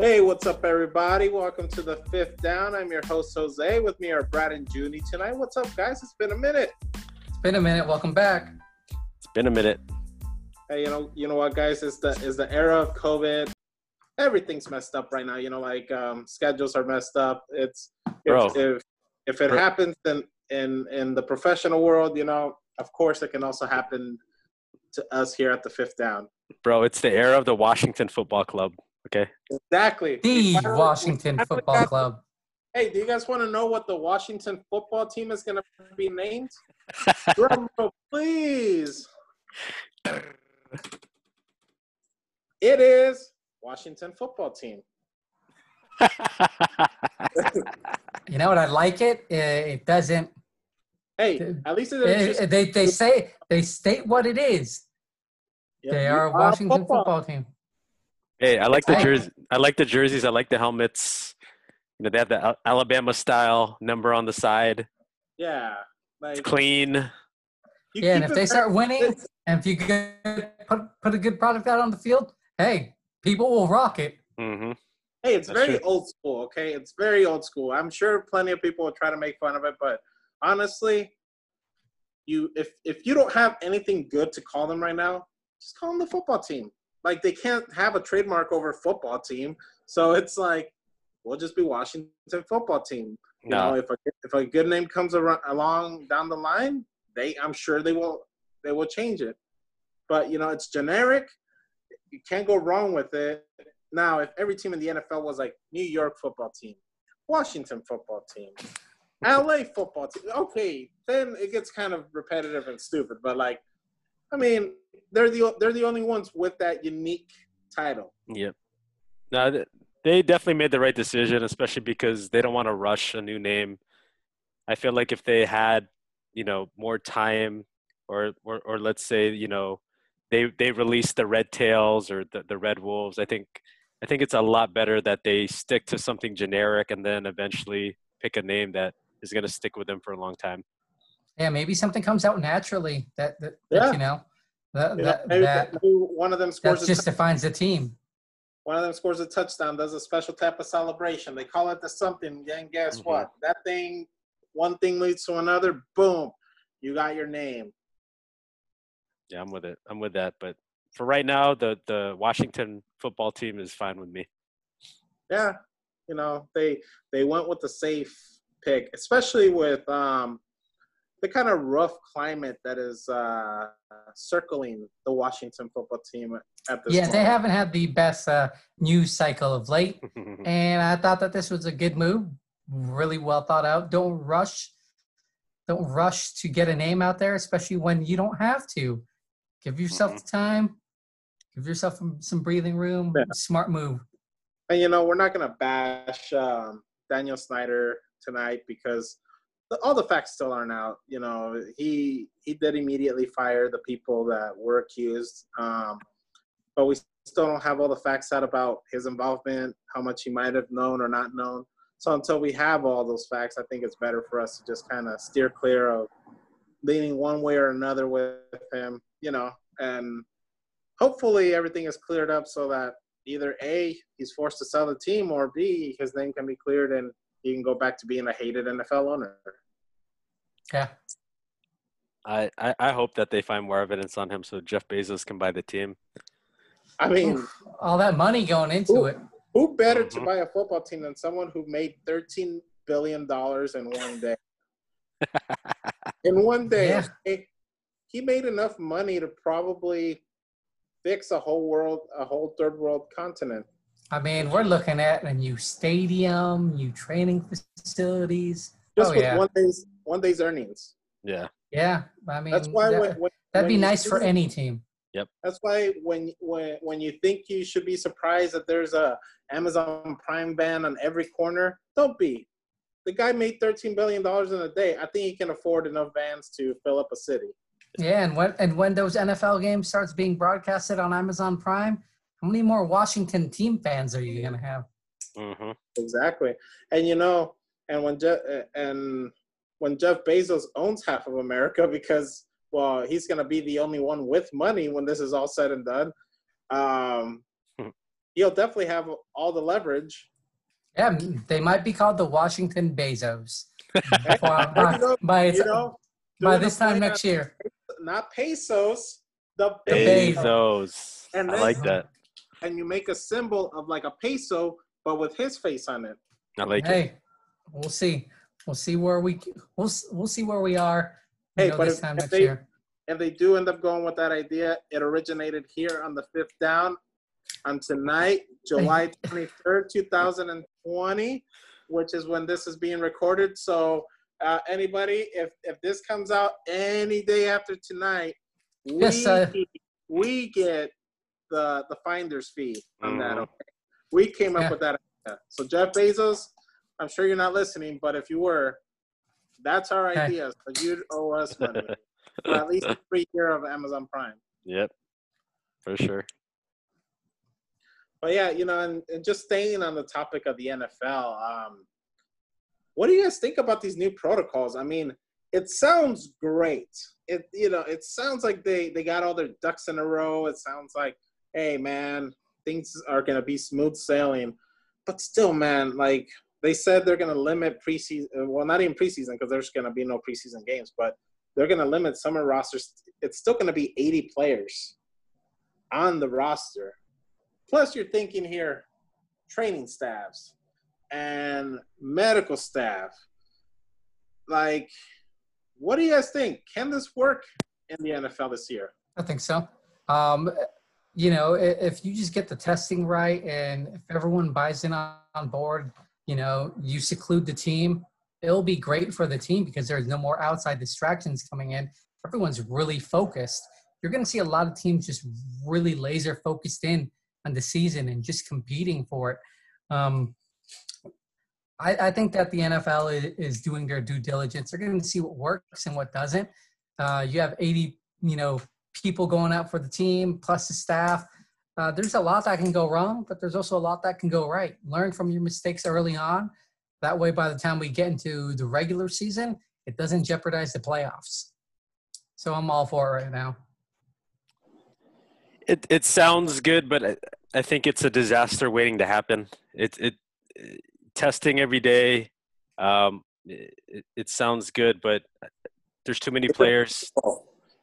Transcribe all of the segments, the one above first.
Hey, what's up, everybody? Welcome to the fifth down. I'm your host, Jose. With me are Brad and Junie tonight. What's up, guys? It's been a minute. It's been a minute. Welcome back. It's been a minute. Hey, you know, you know what, guys? Is the is the era of COVID. Everything's messed up right now. You know, like um, schedules are messed up. It's Bro. if if, if it Bro. happens in in in the professional world, you know, of course, it can also happen to us here at the fifth down. Bro, it's the era of the Washington Football Club. Okay. Exactly. The finally- Washington we Football got- Club. Hey, do you guys want to know what the Washington football team is going to be named? Drum roll, please. It is Washington football team. You know what? I like it. Uh, It doesn't. Hey, at least it is. uh, They they say they state what it is. They are a Washington football team. Hey, I like the Hey. jersey. I like the jerseys. I like the helmets. You know, they have the Alabama style number on the side. Yeah. Like, It's clean. Yeah, and if they start very- winning, and if you get, put put a good product out on the field, hey, people will rock it. Mm-hmm. Hey, it's That's very true. old school, okay? It's very old school. I'm sure plenty of people will try to make fun of it, but honestly, you if if you don't have anything good to call them right now, just call them the football team. Like they can't have a trademark over football team, so it's like we'll just be Washington football team. You know, if a if a good name comes ar- along down the line, they I'm sure they will they will change it. But you know, it's generic. You can't go wrong with it. Now, if every team in the NFL was like New York football team, Washington football team, LA football team, okay, then it gets kind of repetitive and stupid. But like, I mean, they're the they're the only ones with that unique title. yep. No, they definitely made the right decision, especially because they don't want to rush a new name. I feel like if they had, you know, more time, or or, or let's say, you know, they they released the Red Tails or the, the Red Wolves. I think I think it's a lot better that they stick to something generic and then eventually pick a name that is going to stick with them for a long time. Yeah, maybe something comes out naturally that that, Yeah. that you know that You know, that, maybe that, maybe one of them scores that a just defines the team. one of them scores a touchdown, does a special type of celebration. They call it the something. And guess Mhm. what? That thing, one thing leads to another. Boom, you got your name. Yeah, I'm with it. I'm with that. But for right now, the the Washington football team is fine with me. Yeah, you know they they went with the safe pick, especially with um the kind of rough climate that is uh circling the Washington football team at this. Yeah, moment. they haven't had the best uh, news cycle of late, and I thought that this was a good move. Really well thought out. Don't rush. Don't rush to get a name out there, especially when you don't have to. Give yourself the time. Give yourself some- some breathing room. Yeah. Smart move. And you know, we're not gonna bash um, Daniel Snyder tonight because the, all the facts still aren't out. You know, he he did immediately fire the people that were accused, um, but we still don't have all the facts out about his involvement, how much he might have known or not known. So until we have all those facts, I think it's better for us to just kind of steer clear of leaning one way or another with him. You know, and hopefully everything is cleared up so that either A, he's forced to sell the team, or B, his name can be cleared and he can go back to being a hated NFL owner. Yeah. I, I I hope that they find more evidence on him so Jeff Bezos can buy the team. I mean, Oof, all that money going into Ooh. it. who better to Mhm. buy a football team than someone who made $13 billion in one day? in one day. Yeah. okay? He made enough money to probably fix a whole world, a whole third world continent. I mean, we're looking at a new stadium, new training facilities. Just Oh, with yeah. one day's one day's earnings. Yeah. Yeah, I mean, That's why that, when, when, that'd when be you nice for see- any team. Yep. That's why when when when you think you should be surprised that there's a Amazon Prime ban on every corner, don't be. The guy made thirteen billion dollars in a day. I think he can afford enough vans to fill up a city. Yeah, and when and when those NFL games starts being broadcasted on Amazon Prime, how many more Washington team fans are you gonna have? hmm Exactly. And you know, and when Jeff and when Jeff Bezos owns half of America because well, he's going to be the only one with money when this is all said and done. Um, he'll definitely have all the leverage. Yeah, they might be called the Washington Bezos. Hey, by, you know, by, you know, by this time next year. not pesos, the The. Bezos. And I like that. and you make a symbol of like a peso, but with his face on it. I like it. hey, we'll see. We'll see where we we'll we'll see where we are. you Hey, know, but this if- time if next they- year. If they do end up going with that idea, it originated here on the fifth down on tonight, July 23rd, 2020, which is when this is being recorded. So, uh, anybody, if, if this comes out any day after tonight, we, Yes, uh, we get the, the finder's fee on that. Mhm. Okay? We came up Yeah. with that. idea. So, Jeff Bezos, I'm sure you're not listening, but if you were, that's our idea. So, you'd owe us money for at least a free year of Amazon Prime. Yep. For sure. But yeah, you know, and, and just staying on the topic of the NFL, um, what do you guys think about these new protocols? I mean, it sounds great. It you know, it sounds like they they got all their ducks in a row. It sounds like, hey man, things are gonna be smooth sailing. But still, man, like they said they're gonna limit preseason. Well, not even preseason because there's gonna be no preseason games, but they're gonna limit summer rosters. It's still gonna be 80 players on the roster. Plus, you're thinking here, training staffs and medical staff. Like, what do you guys think? Can this work in the NFL this year? I think so. Um, you know, if you just get the testing right and if everyone buys in on board, you know, you seclude the team, it'll be great for the team because there's no more outside distractions coming in. Everyone's really focused. You're going to see a lot of teams just really laser focused in on the season and just competing for it. Um, I, I think that the NFL is, doing their due diligence. They're going to see what works and what doesn't. Uh, you have 80, you know, people going out for the team plus the staff. Uh, there's a lot that can go wrong, but there's also a lot that can go right. Learn from your mistakes early on. That way, by the time we get into the regular season, it doesn't jeopardize the playoffs. So I'm all for it right now. It it sounds good, but I, I think it's a disaster waiting to happen. It it, it testing every day. Um, it, it sounds good, but there's too many It's a- players.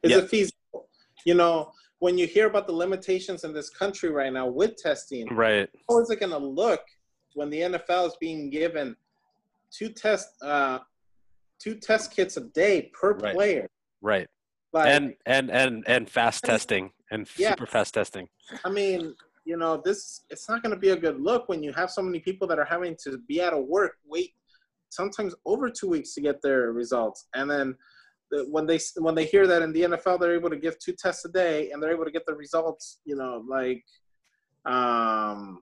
Is Yeah. it feasible? You know, when you hear about the limitations in this country right now with testing, Right. how is it going to look when the NFL is being given two test uh, two test kits a day per Right. player? Right. Like, and and and and fast testing and Yeah. super fast testing. I mean, you know, this it's not going to be a good look when you have so many people that are having to be out of work, wait sometimes over two weeks to get their results, and then the, when they when they hear that in the NFL they're able to give two tests a day and they're able to get the results, you know, like um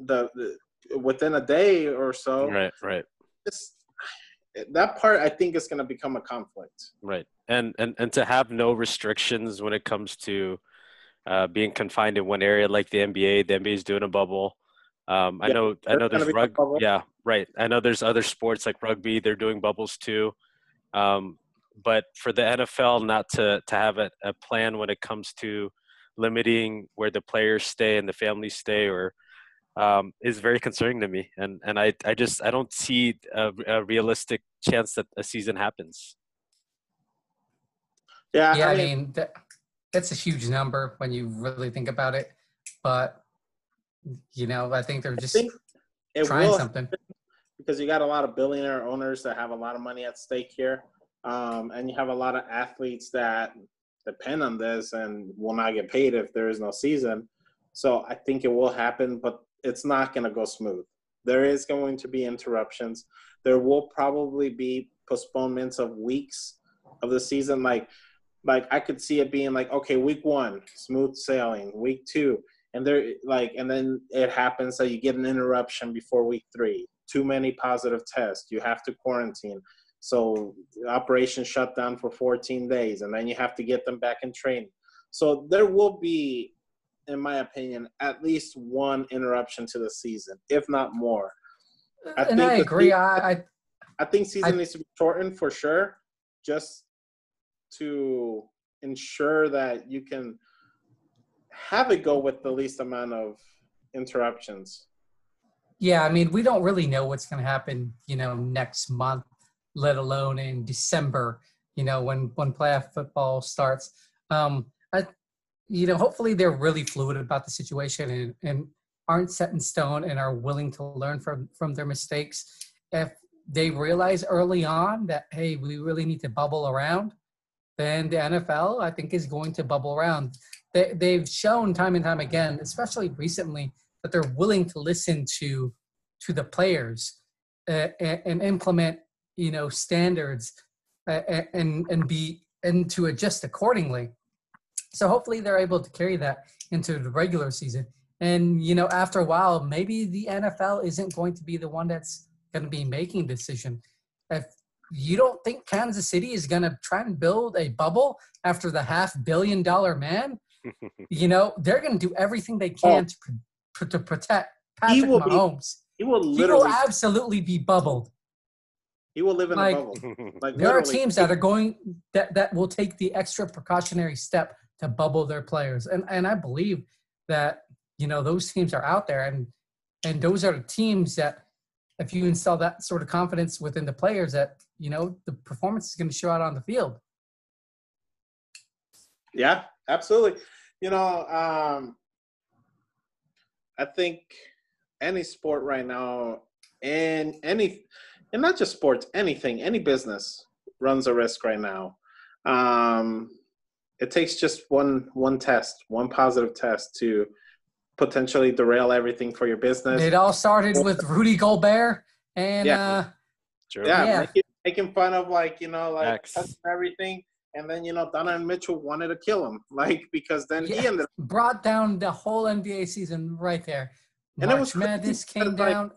the, the within a day or so. Right. Right. That part I think is going to become a conflict. Right. And and and to have no restrictions when it comes to uh, being confined in one area like the NBA. The NBA is doing a bubble. Um, I Yeah, know. I there's know there's rug. Yeah. Right. I know there's other sports like rugby. They're doing bubbles too. Um, but for the NFL not to to have a, a plan when it comes to limiting where the players stay and the families stay or um, is very concerning to me and and I, I just I don't see a, a realistic chance that a season happens Yeah, yeah, I mean, mean, that, that's a huge number when you really think about it. But you know, I think they're just think trying something. because you got a lot of billionaire owners that have a lot of money at stake here, um, and you have a lot of athletes that depend on this and will not get paid if there is no season. So I think it will happen, but it's not going to go smooth. There is going to be interruptions. There will probably be postponements of weeks of the season. Like, like I could see it being like, okay, week one, smooth sailing. Week two, and there like and then it happens that you get an interruption before week three too many positive tests you have to quarantine so the operation shut down for 14 days and then you have to get them back in training so there will be in my opinion at least one interruption to the season if not more I and think I agree. I i think season I- needs to be shortened for sure just to ensure that you can have it go with the least amount of interruptions. Yeah, I mean, we don't really know what's going to happen, you know, next month, let alone in December, you know, when when playoff football starts. Um, I, you know, hopefully they're really fluid about the situation and, and aren't set in stone and are willing to learn from from their mistakes. If they realize early on that hey, we really need to bubble around, then the NFL I think is going to bubble around. They they've shown time and time again, especially recently, that they're willing to listen to to the players uh, and, and, implement you know standards uh, and and be and to adjust accordingly. So hopefully they're able to carry that into the regular season. And you know, after a while, maybe the NFL isn't going to be the one that's going to be making decision. If you don't think Kansas City is going to try and build a bubble after the half billion dollar man, you know, they're going to do everything they can oh. to, to protect Patrick he will Mahomes. Be, he will literally. He will absolutely be bubbled. He will live in like, a bubble. Like there are teams that are going that that will take the extra precautionary step to bubble their players, and and I believe that you know those teams are out there, and and those are the teams that if you install that sort of confidence within the players, that you know the performance is going to show out on the field. Yeah, absolutely. You know, um, I think any sport right now, and any, and not just sports, anything, any business runs a risk right now. Um, it takes just one one test, one positive test to potentially derail everything for your business. It all started with Rudy Gobert and yeah, uh, yeah, yeah. Making, making, fun of like you know like everything, and then you know Donovan Mitchell wanted to kill him, like because then yeah. he ended up brought down the whole NBA season right there. March and it was Madness came down.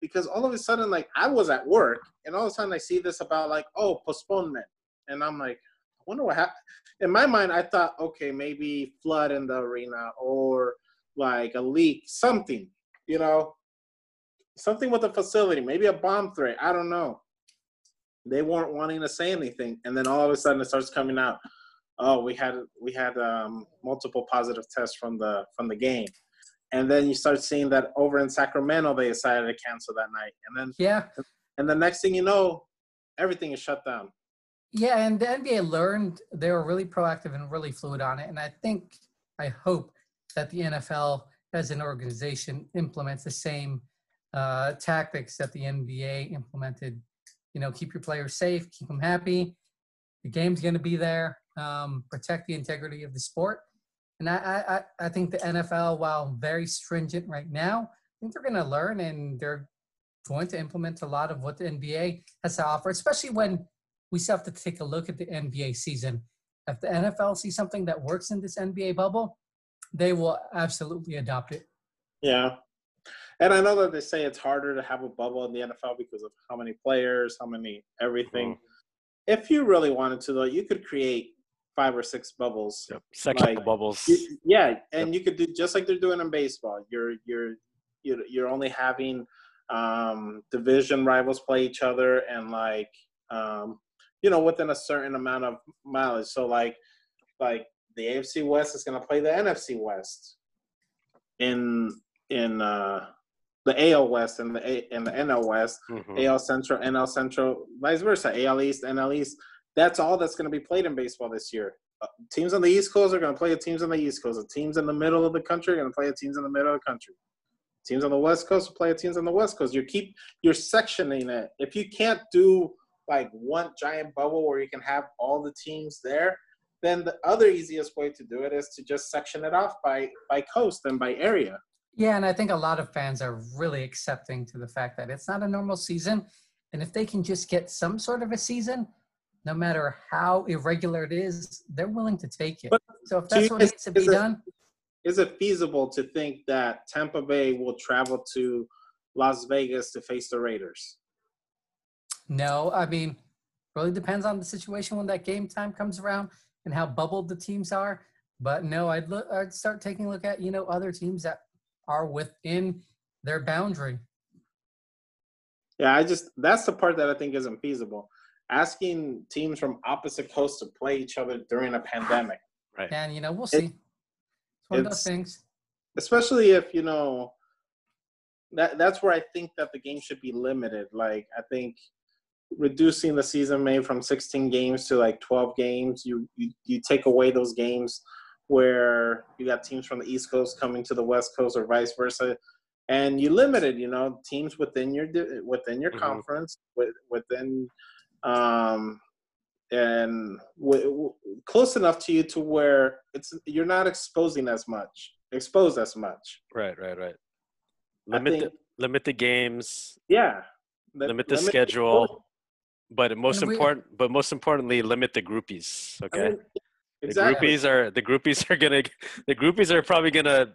Because all of a sudden, like I was at work, and all of a sudden I see this about like, oh, postponement, and I'm like, I wonder what happened. In my mind, I thought, okay, maybe flood in the arena or like a leak, something, you know, something with the facility, maybe a bomb threat. I don't know. They weren't wanting to say anything, and then all of a sudden it starts coming out. Oh, we had we had um, multiple positive tests from the from the game, and then you start seeing that over in Sacramento they decided to cancel that night, and then yeah, and the next thing you know, everything is shut down. Yeah, and the NBA learned they were really proactive and really fluid on it, and I think I hope that the NFL as an organization implements the same uh, tactics that the NBA implemented. You know, keep your players safe, keep them happy. The game's going to be there. Um, protect the integrity of the sport. And I, I, I think the NFL, while very stringent right now, I think they're going to learn and they're going to implement a lot of what the NBA has to offer, especially when we still have to take a look at the NBA season. If the NFL sees something that works in this NBA bubble, they will absolutely adopt it. Yeah. And I know that they say it's harder to have a bubble in the NFL because of how many players, how many everything. Mm-hmm. If you really wanted to, though, you could create five or six bubbles. Yep. Sectional like, bubbles. You, yeah, and yep. you could do just like they're doing in baseball. You're you're you're, you're only having um, division rivals play each other, and like um, you know within a certain amount of mileage. So like like the AFC West is going to play the NFC West in in uh, the AL West and the A, and the NL West, mm-hmm. AL Central, NL Central, vice versa, AL East, NL East. That's all that's going to be played in baseball this year. Uh, teams on the East Coast are going to play the teams on the East Coast. The teams in the middle of the country are going to play the teams in the middle of the country. Teams on the West Coast will play teams on the West Coast. You keep you're sectioning it. If you can't do like one giant bubble where you can have all the teams there, then the other easiest way to do it is to just section it off by by coast and by area. Yeah, and I think a lot of fans are really accepting to the fact that it's not a normal season, and if they can just get some sort of a season, no matter how irregular it is, they're willing to take it. But so if that's what needs to be it, done, is it feasible to think that Tampa Bay will travel to Las Vegas to face the Raiders? No, I mean, really depends on the situation when that game time comes around and how bubbled the teams are. But no, I'd look. I'd start taking a look at you know other teams that are within their boundary. Yeah, I just that's the part that I think isn't feasible. Asking teams from opposite coasts to play each other during a pandemic. Right. And you know we'll see. It, it's one of those things. especially if you know that that's where I think that the game should be limited. Like I think reducing the season maybe from 16 games to like 12 games, you you, you take away those games where you got teams from the East Coast coming to the West Coast or vice versa, and you limited, you know, teams within your within your mm-hmm. conference, within um, and w- w- close enough to you to where it's you're not exposing as much, exposed as much. Right, right, right. Limit think, the limit the games. Yeah. limit the limit schedule. The but most important, but most importantly, limit the groupies. Okay. I mean, exactly. The groupies are the groupies are gonna the groupies are probably gonna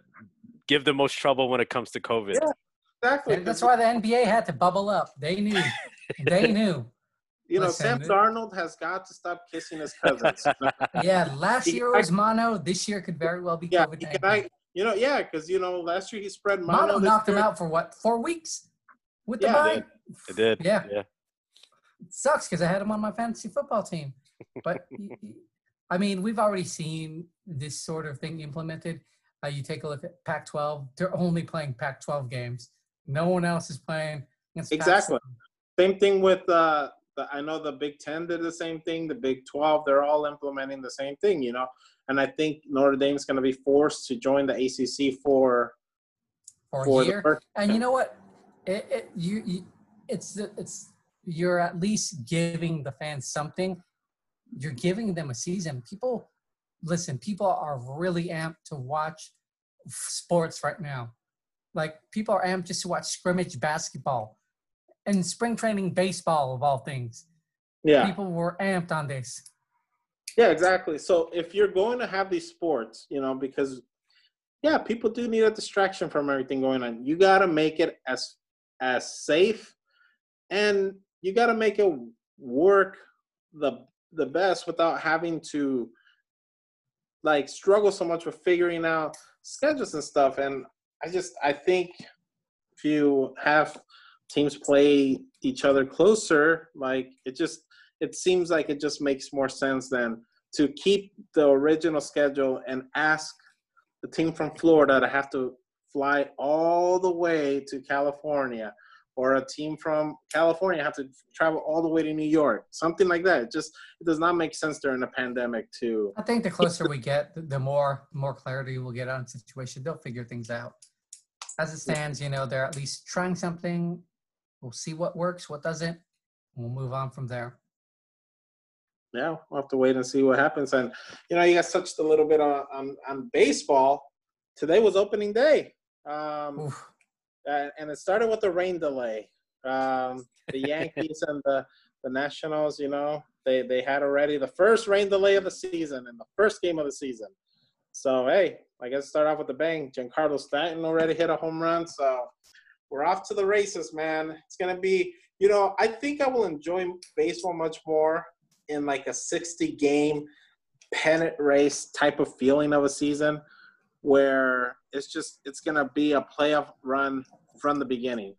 give the most trouble when it comes to COVID. Yeah, exactly. that's why the NBA had to bubble up. They knew. they knew. You know, Listen, Sam Darnold has got to stop kissing his cousins. yeah, last year was mono. This year could very well be yeah, COVID. I, you know, yeah, because you know, last year he spread mono. Mono knocked year. him out for what? Four weeks with the yeah, bye. It did. Yeah. yeah. It sucks because I had him on my fantasy football team. But I mean, we've already seen this sort of thing implemented. Uh, you take a look at Pac-12; they're only playing Pac-12 games. No one else is playing. Exactly. Same thing with uh, the, I know the Big Ten did the same thing. The Big Twelve, they're all implementing the same thing. You know, and I think Notre Dame's going to be forced to join the ACC for for, for a year. and you know what? It, it you, you it's it's you're at least giving the fans something. You're giving them a season. People listen. People are really amped to watch sports right now. Like people are amped just to watch scrimmage basketball and spring training baseball of all things. Yeah, people were amped on this. Yeah, exactly. So if you're going to have these sports, you know, because yeah, people do need a distraction from everything going on. You got to make it as as safe and you got to make it work the the best without having to like struggle so much with figuring out schedules and stuff and I just I think if you have teams play each other closer like it just it seems like it just makes more sense than to keep the original schedule and ask the team from Florida to have to fly all the way to California or a team from California have to travel all the way to New York, something like that. It just it does not make sense during a pandemic to. I think the closer we get, the more more clarity we'll get on the situation. They'll figure things out. As it stands, you know, they're at least trying something. We'll see what works, what doesn't. We'll move on from there yeah, we'll have to wait and see what happens. And you know, you guys touched a little bit on on, on baseball. Today was opening day, um, and it started with a rain delay. Um, the Yankees and the the Nationals, you know, they they had already the first rain delay of the season and the first game of the season. So hey, I guess start off with the bang. Giancarlo Stanton already hit a home run, so we're off to the races, man. It's gonna be, you know, I think I will enjoy baseball much more in like a 60 game pennant race type of feeling of a season where it's just it's to be a playoff run from the beginning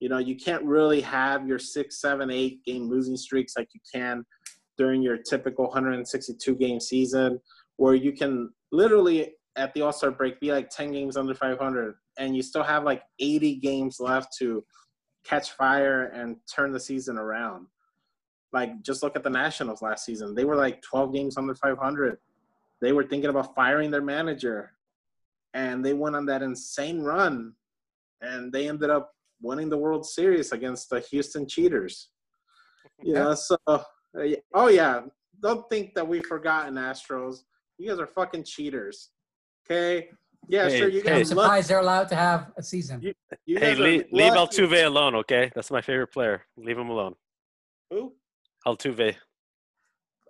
you know you can't really have your six seven eight game losing streaks like you can during your typical 162 game season where you can literally at the all-star break be like 10 games under 500 and you still have like 80 games left to catch fire and turn the season around like, just look at the Nationals last season. They were like 12 games under 500. They were thinking about firing their manager, and they went on that insane run, and they ended up winning the World Series against the Houston Cheaters. You know, so uh, oh yeah, don't think that we've forgotten Astros. You guys are fucking cheaters. Okay. Yeah, hey, sure. You guys. I'm surprised they're allowed to have a season. You, you hey, leave, leave Altuve alone, okay? That's my favorite player. Leave him alone. Who? Altuve.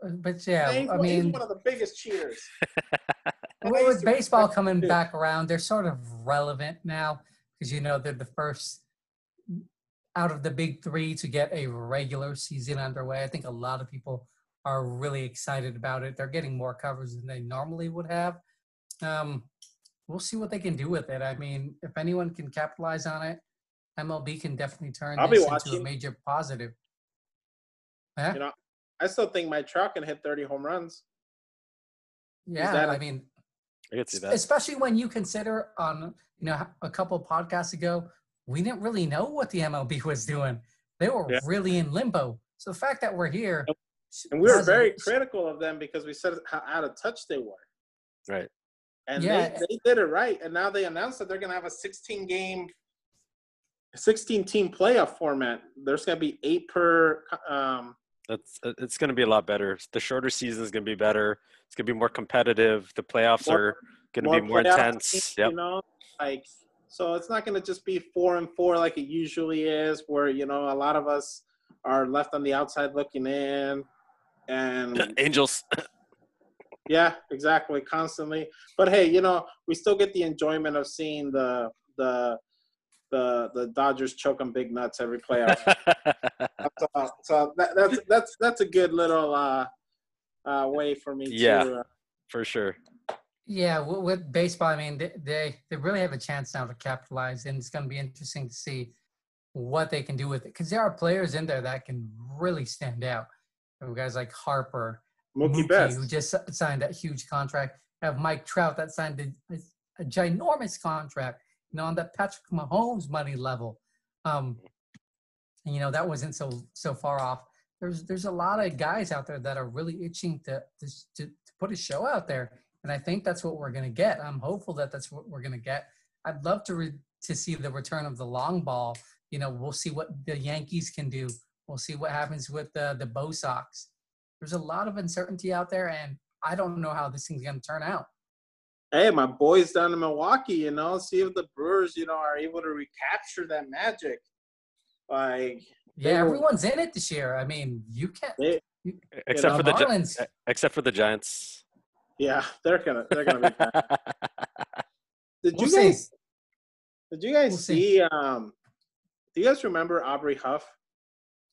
Uh, but yeah, I mean, he's one of the biggest cheaters. with baseball coming back around, they're sort of relevant now because you know they're the first out of the big three to get a regular season underway. I think a lot of people are really excited about it. They're getting more coverage than they normally would have. Um, we'll see what they can do with it. I mean, if anyone can capitalize on it, MLB can definitely turn I'll this into a major positive. Yeah. You know, I still think my truck can hit 30 home runs. Yeah, I mean, I could see that. Especially when you consider on you know a couple podcasts ago, we didn't really know what the MLB was doing. They were Yeah. really in limbo. So the fact that we're here, And we were very critical of them because we said how out of touch they were. Right. And Yeah. they, they did it right. And now they announced that they're going to have a 16 game, 16 team playoff format. There's going to be eight per. Um, That's uh, it's going to be a lot better. The shorter season is going to be better. It's going to be more competitive. The playoffs More- are going to be more intense. teams, Yep. You know, like so it's not going to just be four and four like it usually is, where you know a lot of us are left on the outside looking in, and Angels. Yeah, exactly, constantly. But hey, you know, we still get the enjoyment of seeing the the the the Dodgers choke on big nuts every playoff. so so that, that's that's that's a good little uh, uh, way for me Yeah. to. Uh, For sure. yeah, with, with baseball, I mean, they, they they really have a chance now to capitalize, and it's going to be interesting to see what they can do with it because there are players in there that can really stand out. Guys like Harper, Mookie Mookie, Betts. who just signed that huge contract. Have Mike Trout that signed a, a, ginormous contract, you know, on that Patrick Mahomes money level. Um, and, you know, that wasn't so so far off. There's there's a lot of guys out there that are really itching to to, to, to put a show out there, and I think that's what we're gonna get. I'm hopeful that that's what we're gonna get. I'd love to re- to see the return of the long ball. You know, we'll see what the Yankees can do. We'll see what happens with the the Bo Sox there's a lot of uncertainty out there, and I don't know how this thing's going to turn out. hey, my boys down in Milwaukee, you know, see if the Brewers, you know, are able to recapture that magic. Like, They Yeah, were- everyone's in it this year. I mean, you can't. they, Except know, for the Gi- except for the Giants. yeah, they're gonna, they're gonna be. Did We'll you see. guys? Did you guys We'll see. see? Um, do you guys remember Aubrey Huff?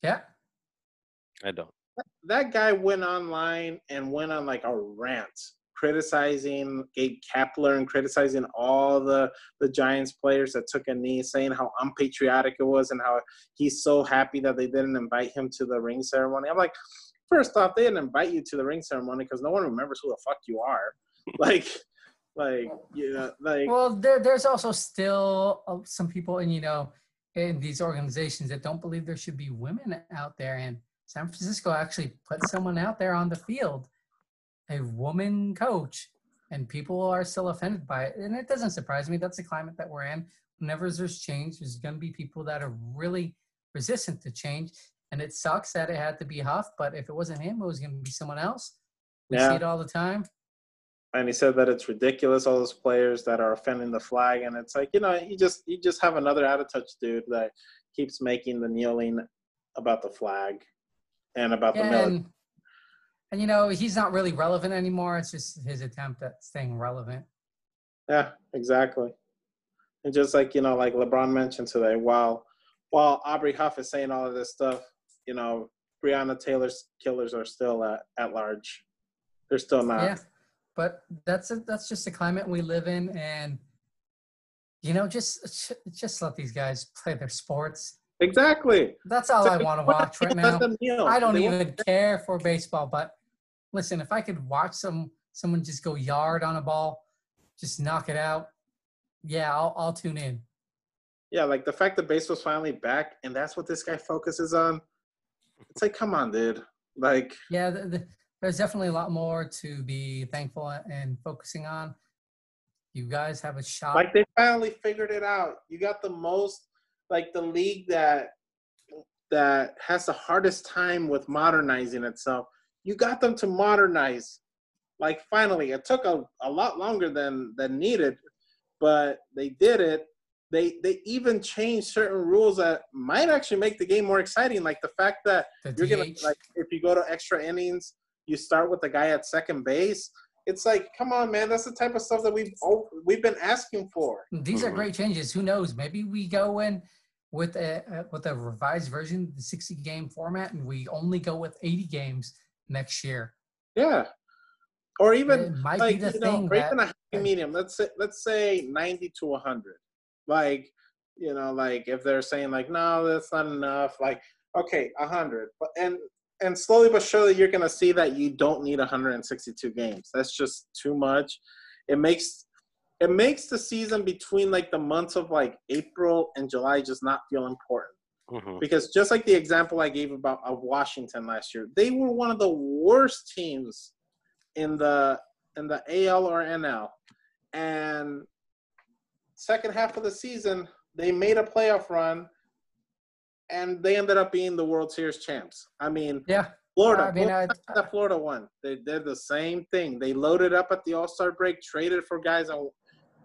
Yeah, I don't. That guy went online and went on like a rant criticizing Gabe Kapler and criticizing all the the Giants players that took a knee, saying how unpatriotic it was and how he's so happy that they didn't invite him to the ring ceremony. I'm like, first off, they didn't invite you to the ring ceremony because no one remembers who the fuck you are. like, like you know, like Well, there, there's also still uh, some people, in you know, in these organizations that don't believe there should be women out there. And San Francisco actually put someone out there on the field, a woman coach, and people are still offended by it. And it doesn't surprise me. That's the climate that we're in. Whenever there's change, there's going to be people that are really resistant to change. And it sucks that it had to be Huff, but if it wasn't him, it was going to be someone else. We Yeah. see it all the time. and he said that it's ridiculous all those players that are offending the flag and it's like you know you just you just have another out of touch dude that keeps making the kneeling about the flag and about the military and, and you know he's not really relevant anymore. It's just his attempt at staying relevant. yeah exactly and just like you know like lebron mentioned today while while aubrey huff is saying all of this stuff you know breonna taylor's killers are still at, at large they're still not yeah, but that's a, that's just the climate we live in, and you know just just let these guys play their sports. Exactly That's all It's I want to watch right now. I don't They even care for baseball, but listen, if I could watch some someone just go yard on a ball, just knock it out, yeah, I'll I'll tune in. Yeah, like the fact that baseball's finally back and that's what this guy focuses on. It's like, come on, dude. Like, Yeah, the, the, there's definitely a lot more to be thankful and focusing on. You guys have a shot. like they finally figured it out. You got the most, like the league that that has the hardest time with modernizing itself. You got them to modernize. Like finally, it took a, a lot longer than than needed, but they did it. They they even changed certain rules that might actually make the game more exciting, like the fact that the you're gonna like if you go to extra innings, you start with the guy at second base. It's like, come on, man, that's the type of stuff that we've we've been asking for. These are Mhm. great changes. Who knows? Maybe we go in with a with a revised version, the 60 game format, and we only go with 80 games next year. Yeah, or even like you know, or that even a happy medium. Let's say let's say ninety to hundred. Like you know, like if they're saying like, no, that's not enough. Like okay, hundred, but and and slowly but surely you're gonna see that you don't need 162 games. That's just too much. it makes it makes the season between like the months of like April and July just not feel important. Mhm. Because just like the example I gave about of Washington last year, they were one of the worst teams in the in the AL or NL. And second half of the season, they made a playoff run and they ended up being the World Series champs. I mean, Yeah. Florida, I mean, I- times that Florida one. They did the same thing. They loaded up at the All Star break, traded for guys, and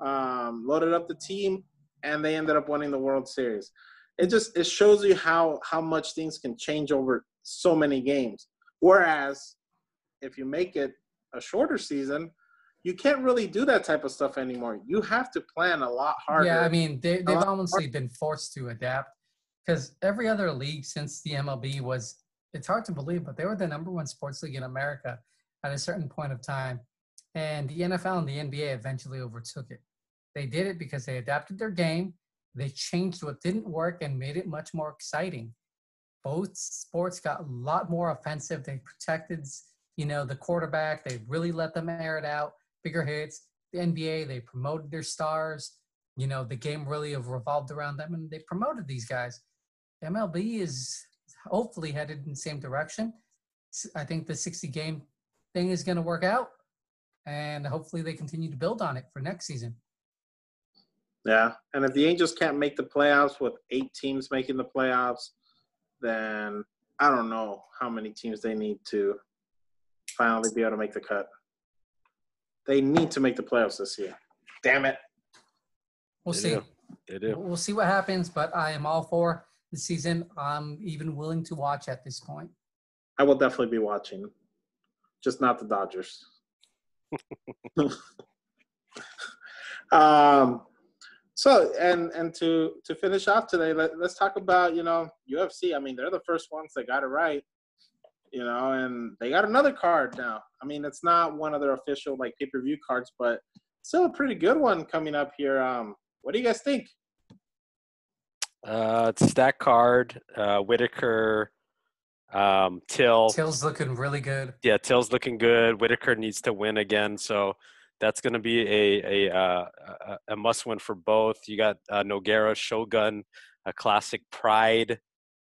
um, loaded up the team, and they ended up winning the World Series. It just it shows you how how much things can change over so many games. Whereas if you make it a shorter season, you can't really do that type of stuff anymore. You have to plan a lot harder. Yeah, I mean, they, they've honestly been forced to adapt because every other league since the MLB was, it's hard to believe, but they were the number one sports league in America at a certain point of time. And the NFL and the NBA eventually overtook it. They did it because they adapted their game, they changed what didn't work and made it much more exciting. Both sports got a lot more offensive. They protected, you know, the quarterback. They really let them air it out, bigger hits. The NBA, they promoted their stars you know the game really revolved around them and they promoted these guys mlb is hopefully headed in the same direction I think the 60 game thing is going to work out and hopefully they continue to build on it for next season Yeah, and if the Angels can't make the playoffs with eight teams making the playoffs, then I don't know how many teams they need to finally be able to make the cut. They need to make the playoffs this year. Damn it. we'll They see do. They do. we'll see what happens but i am all for the season i'm even willing to watch at this point I will definitely be watching, just not the Dodgers. Um, so and and to to finish off today, let, let's talk about you know UFC. I mean, they're the first ones that got it right, you know, and they got another card now. I mean, it's not one of their official like pay per view cards, but still a pretty good one coming up here. Um, what do you guys think? Uh, it's stack card, uh, Whittaker, um, Till. till's looking really good Yeah, Till's looking good. Whittaker needs to win again, so that's going to be a a, uh, a a must win for both. You got uh, Nogueira, Shogun, a classic Pride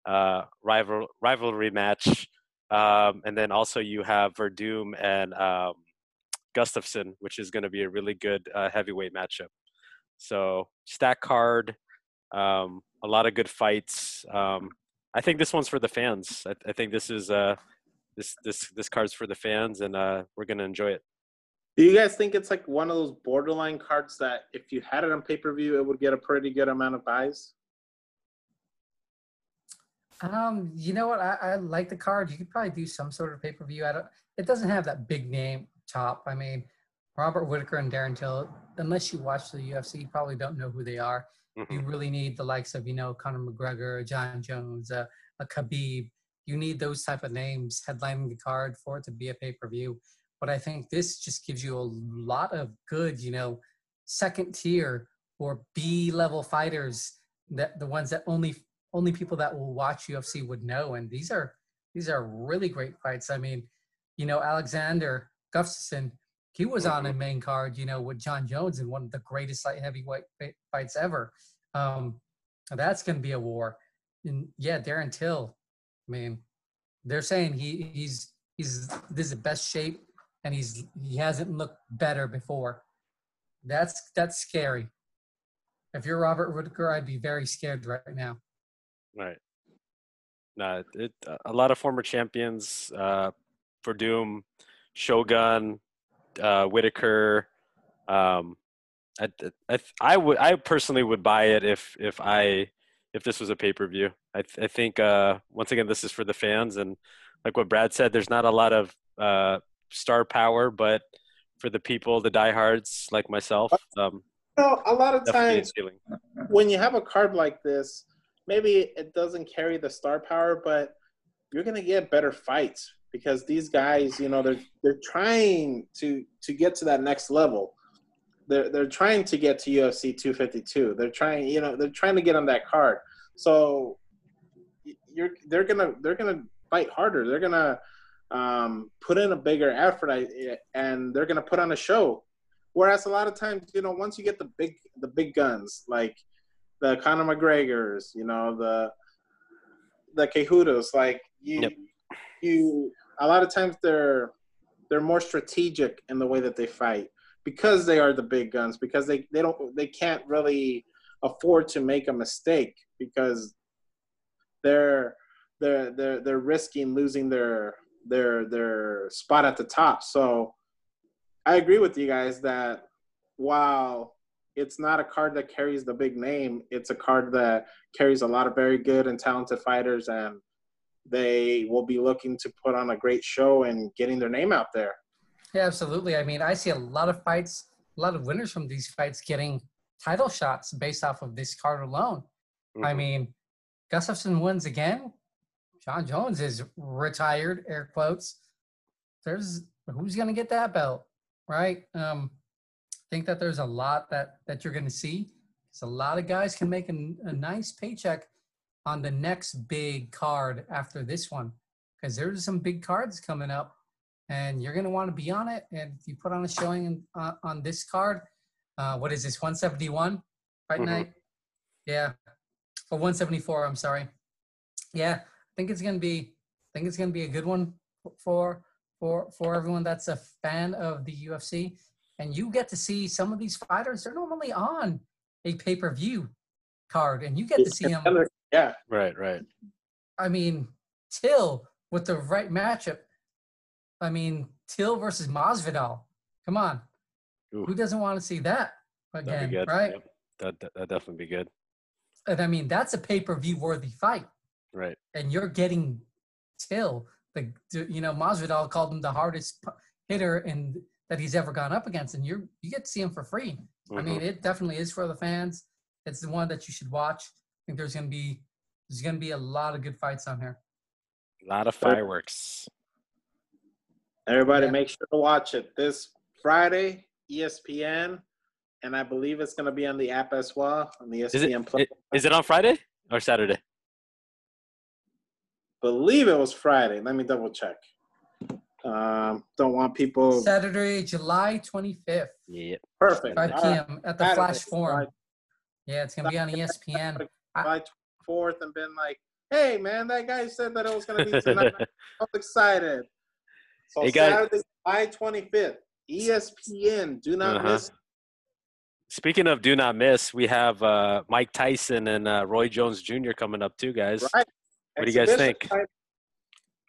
uh, rival rivalry match, um, and then also you have Werdum and um, Gustafsson, which is going to be a really good uh, heavyweight matchup. So stack card, um, a lot of good fights. Um, I think this one's for the fans. I, I think this is uh, this this this card's for the fans, and uh, we're gonna enjoy it. Do you guys think it's like one of those borderline cards that if you had it on pay per view, it would get a pretty good amount of buys? Um, you know what? I, I like the card. You could probably do some sort of pay per view. I don't. It doesn't have that big name top. I mean, Robert Whittaker and Darren Till. Unless you watch the UFC, you probably don't know who they are. You Mhm. really need the likes of you know Conor McGregor, Jon Jones, uh, a Khabib. You need those type of names headlining the card for it to be a pay per view. But I think this just gives you a lot of good, you know, second tier or B level fighters that the ones that only only people that will watch UFC would know. And these are these are really great fights. I mean, you know, Alexander Gustafsson, he was on a main card, you know, with Jon Jones in one of the greatest light heavyweight fights ever. Um, that's going to be a war. And yeah, Darren Till, I mean, they're saying he he's he's this is the best shape, and he's he hasn't looked better before. That's that's scary. If you're Robert Whittaker, I'd be very scared right now. Right. No, it, a lot of former champions, uh, Doom, Shogun, uh, Whittaker. Um, I, I, I would, I personally would buy it if, if I, if this was a pay per view. I, th- I think uh, once again, this is for the fans, and like what Brad said, there's not a lot of uh, star power, but for the people, the diehards like myself, um, You know, a lot of times when you have a card like this, maybe it doesn't carry the star power, but you're gonna get better fights because these guys, you know, they're they're trying to to get to that next level. They're they're trying to get to UFC 252. They're trying, you know, they're trying to get on that card. So you're they're gonna they're gonna fight harder. They're gonna um, put in a bigger effort, I, and they're gonna put on a show. Whereas a lot of times, you know, once you get the big the big guns like the Conor McGregors, you know, the the Cejudos, like you Yep. you a lot of times they're they're more strategic in the way that they fight because they are the big guns because they they don't they can't really afford to make a mistake because they're they're they're they're risking losing their their their spot at the top. So I agree with you guys that while it's not a card that carries the big name, it's a card that carries a lot of very good and talented fighters and they will be looking to put on a great show and getting their name out there. Yeah, absolutely. I mean, I see a lot of fights, a lot of winners from these fights getting title shots based off of this card alone. I Mhm. mean, Gustafsson wins again. Jon Jones is retired, air quotes. There's who's gonna get that belt, right? Um, I think that there's a lot that that you're gonna see. Because a lot of guys can make a, a nice paycheck on the next big card after this one, because there's some big cards coming up, and you're gonna want to be on it. And if you put on a showing in, uh, on this card, uh, what is this 171 fight Mhm. night? Yeah, or 174. I'm sorry. Yeah, I think it's gonna be. I think it's gonna be a good one for for for everyone that's a fan of the UFC, and you get to see some of these fighters. They're normally on a pay per view card, and you get to see them. Yeah, Right, right. I mean, Till with the right matchup. I mean, Till versus Masvidal. Come on, Ooh. who doesn't want to see that That'd again, be good. right? Yep. That that that'd definitely be good. And I mean, that's a pay per view worthy fight. Right. and you're getting Till. The the- you know Masvidal called him the hardest hitter and that he's ever gone up against, and you you get to see him for free. I mean, Mhm. it definitely is for the fans. It's the one that you should watch. I think there's gonna be there's gonna be a lot of good fights on here. a lot of fireworks. everybody Yeah. make sure to watch it this Friday, ESPN, and I believe it's going to be on the app as well on the E Is it, ESPN Plus. it is it on Friday or Saturday? believe it was Friday. Let me double check. Um, don't want people Saturday, July 25th, Yeah. perfect. 5 All right. p.m. at the Saturday, Flash Forum. July- Yeah, it's gonna be on ESPN. July 24th and been like, hey man, that guy said that it was gonna be tonight. I'm excited. So Hey, guys. Saturday, July 25th, ESPN. Do not Uh-huh. miss. Speaking of do not miss, we have uh, Mike Tyson and uh, Roy Jones Jr. coming up too, guys. Right. What do you guys think? fight.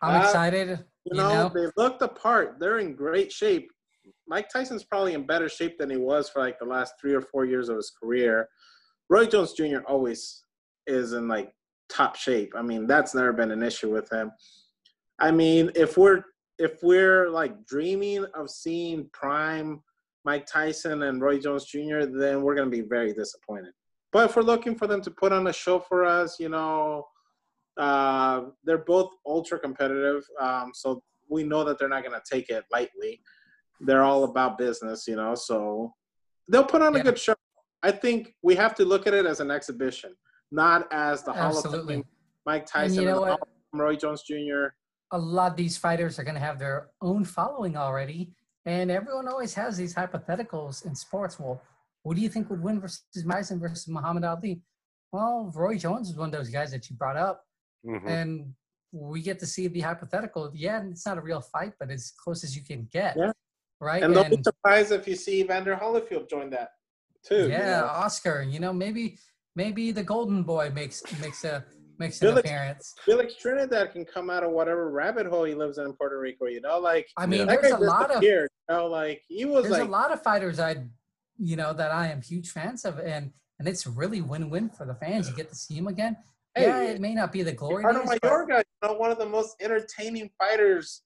I'm Uh, excited. You You know, know, they looked apart. They're in great shape. Mike Tyson's probably in better shape than he was for like the last three or four years of his career. Roy Jones Jr. always is in like top shape. I mean, that's never been an issue with him. I mean, if we're if we're like dreaming of seeing prime Mike Tyson and Roy Jones Jr., then we're gonna be very disappointed. But if we're looking for them to put on a show for us, you know, uh, they're both ultra competitive, um, so we know that they're not going to take it lightly. They're all about business, you know. So they'll put on a good show. I think we have to look at it as an exhibition, not as the Hall of Fame Mike And Tyson you know and what? Hall of Fame Roy Jones Jr. a lot of these fighters are going to have their own following already, and everyone always has these hypotheticals in sports. Well, who do you think would win versus Tyson versus Muhammad Ali? Well, Roy Jones is one of those guys that you brought up, Mhm. and we get to see the hypothetical. Yeah, it's not a real fight, but as close as you can get, Yeah. right? And don't be surprised if you see Evander Holyfield join that too. you yeah, know. Oscar. You know, maybe maybe the Golden Boy makes makes a makes an Felix- appearance. Felix Trinidad can come out of whatever rabbit hole he lives in in Puerto Rico. You know, like I mean, there's a lot of. You know, like he was there's like a lot of fighters I, you know, that I am huge fans of, and and it's really win-win for the fans. You get to see him again. Hey, yeah, it may not be the glory Ricardo days, but Mayorga, you know, one of the most entertaining fighters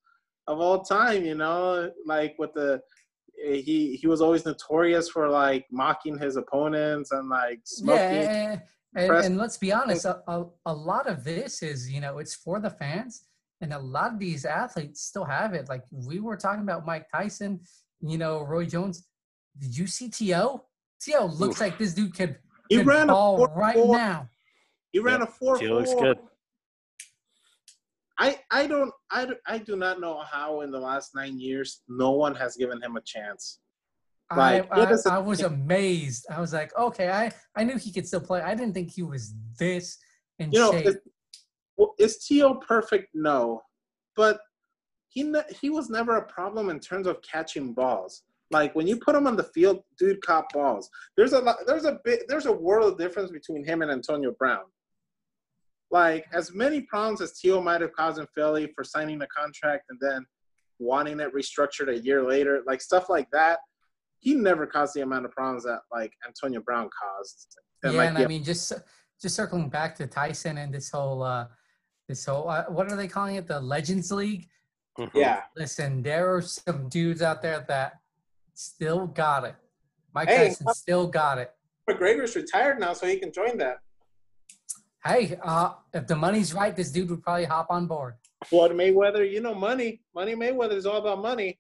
of all time. You know, like with the he he was always notorious for like mocking his opponents and like smoking. yeah, and, and let's be honest, a, a, a lot of this is you know it's for the fans, and a lot of these athletes still have it. Like we were talking about Mike Tyson, you know, Roy Jones. Did you see To? To looks Oof. like this dude could, He could ran a ball four, right four, now. He ran Yep, a four. He looks good. I I don't I, I do not know how in the last nine years no one has given him a chance. Like, I, it is a- I, I was amazed. I was like, okay, I, I knew he could still play. I didn't think he was this in You know, shape. is, well, is Tio perfect? No, but he ne- he was never a problem in terms of catching balls. Like when you put him on the field, dude caught balls. There's a lot, there's a bit there's a world of difference between him and Antonio Brown. Like as many problems as Tio might have caused in Philly for signing the contract and then wanting it restructured a year later, like stuff like that, he never caused the amount of problems that like Antonio Brown caused. yeah, like, and the- I mean, just just circling back to Tyson and this whole uh, this whole uh, what are they calling it? The Legends League. Mhm. yeah. Listen, there are some dudes out there that still got it. Mike Hey, Tyson still got it. McGregor's retired now, so he can join that. Hey, uh, if the money's right, this dude would probably hop on board. Floyd Mayweather, you know money. Money Mayweather is all about money.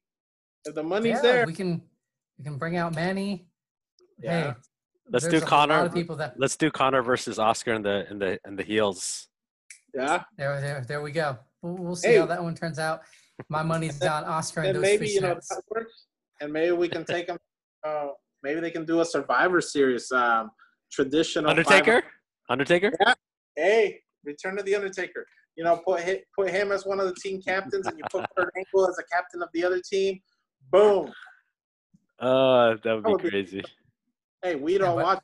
If the money's yeah, there, we can we can bring out Manny. Yeah. Hey, Let's do a Conor. people that Let's do Conor versus Oscar in the in the in the heels. yeah. there there there we go. We'll, we'll see Hey. how that one turns out. My money's on Oscar and And those maybe you know that works. And maybe we can take them. Uh, maybe they can do a Survivor Series, um, traditional. Undertaker. Undertaker. five- hey, Return of the Undertaker. You know, put put him as one of the team captains, and you put Kurt Angle as a captain of the other team. Boom. Uh, that would That would be be- crazy. Hey, we don't but- watch.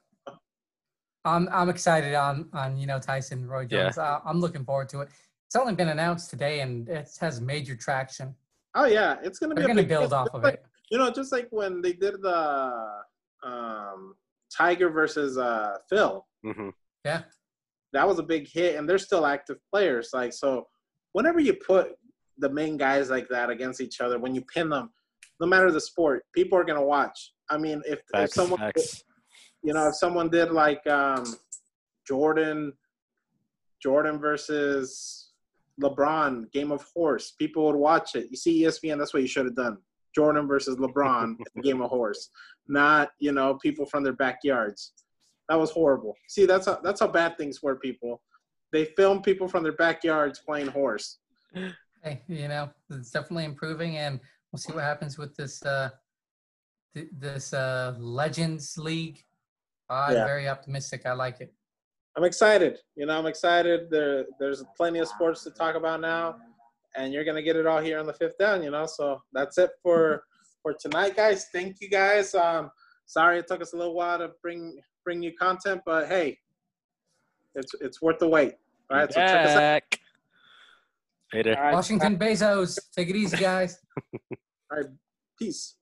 I'm I'm excited on on you know Tyson Roy Yeah. Jones. Uh, I'm looking forward to it. It's only been announced today and it has major traction. Oh yeah, it's gonna be. They're a going to big build deal. off of like- it. You know, just like when they did the um, Tiger versus uh, Phil, hmm Yeah. That was a big hit, and they're still active players. Like so, whenever you put the main guys like that against each other, when you pin them, no matter the sport, people are gonna watch. I mean, if, if someone, facts. you know, if someone did like um, Jordan, Jordan versus LeBron, game of horse, people would watch it. You see ESPN, that's what you should have done. Jordan versus LeBron, game of horse, not you know people from their backyards. That was horrible. See, that's how that's how bad things were. People, they film people from their backyards playing horse. Hey, you know, it's definitely improving and we'll see what happens with this uh th- this uh Legends League. I'm Yeah. very optimistic. I like it. I'm excited. You know, I'm excited. There, there's plenty of sports to talk about now, and you're gonna get it all here on the fifth down. You know, so that's it for for tonight, guys. Thank you, guys. Um, sorry it took us a little while to bring bring you content, but hey, it's it's worth the wait. All right, so check us out. Later. All right, Washington Bezos, take it easy, guys. all right, peace.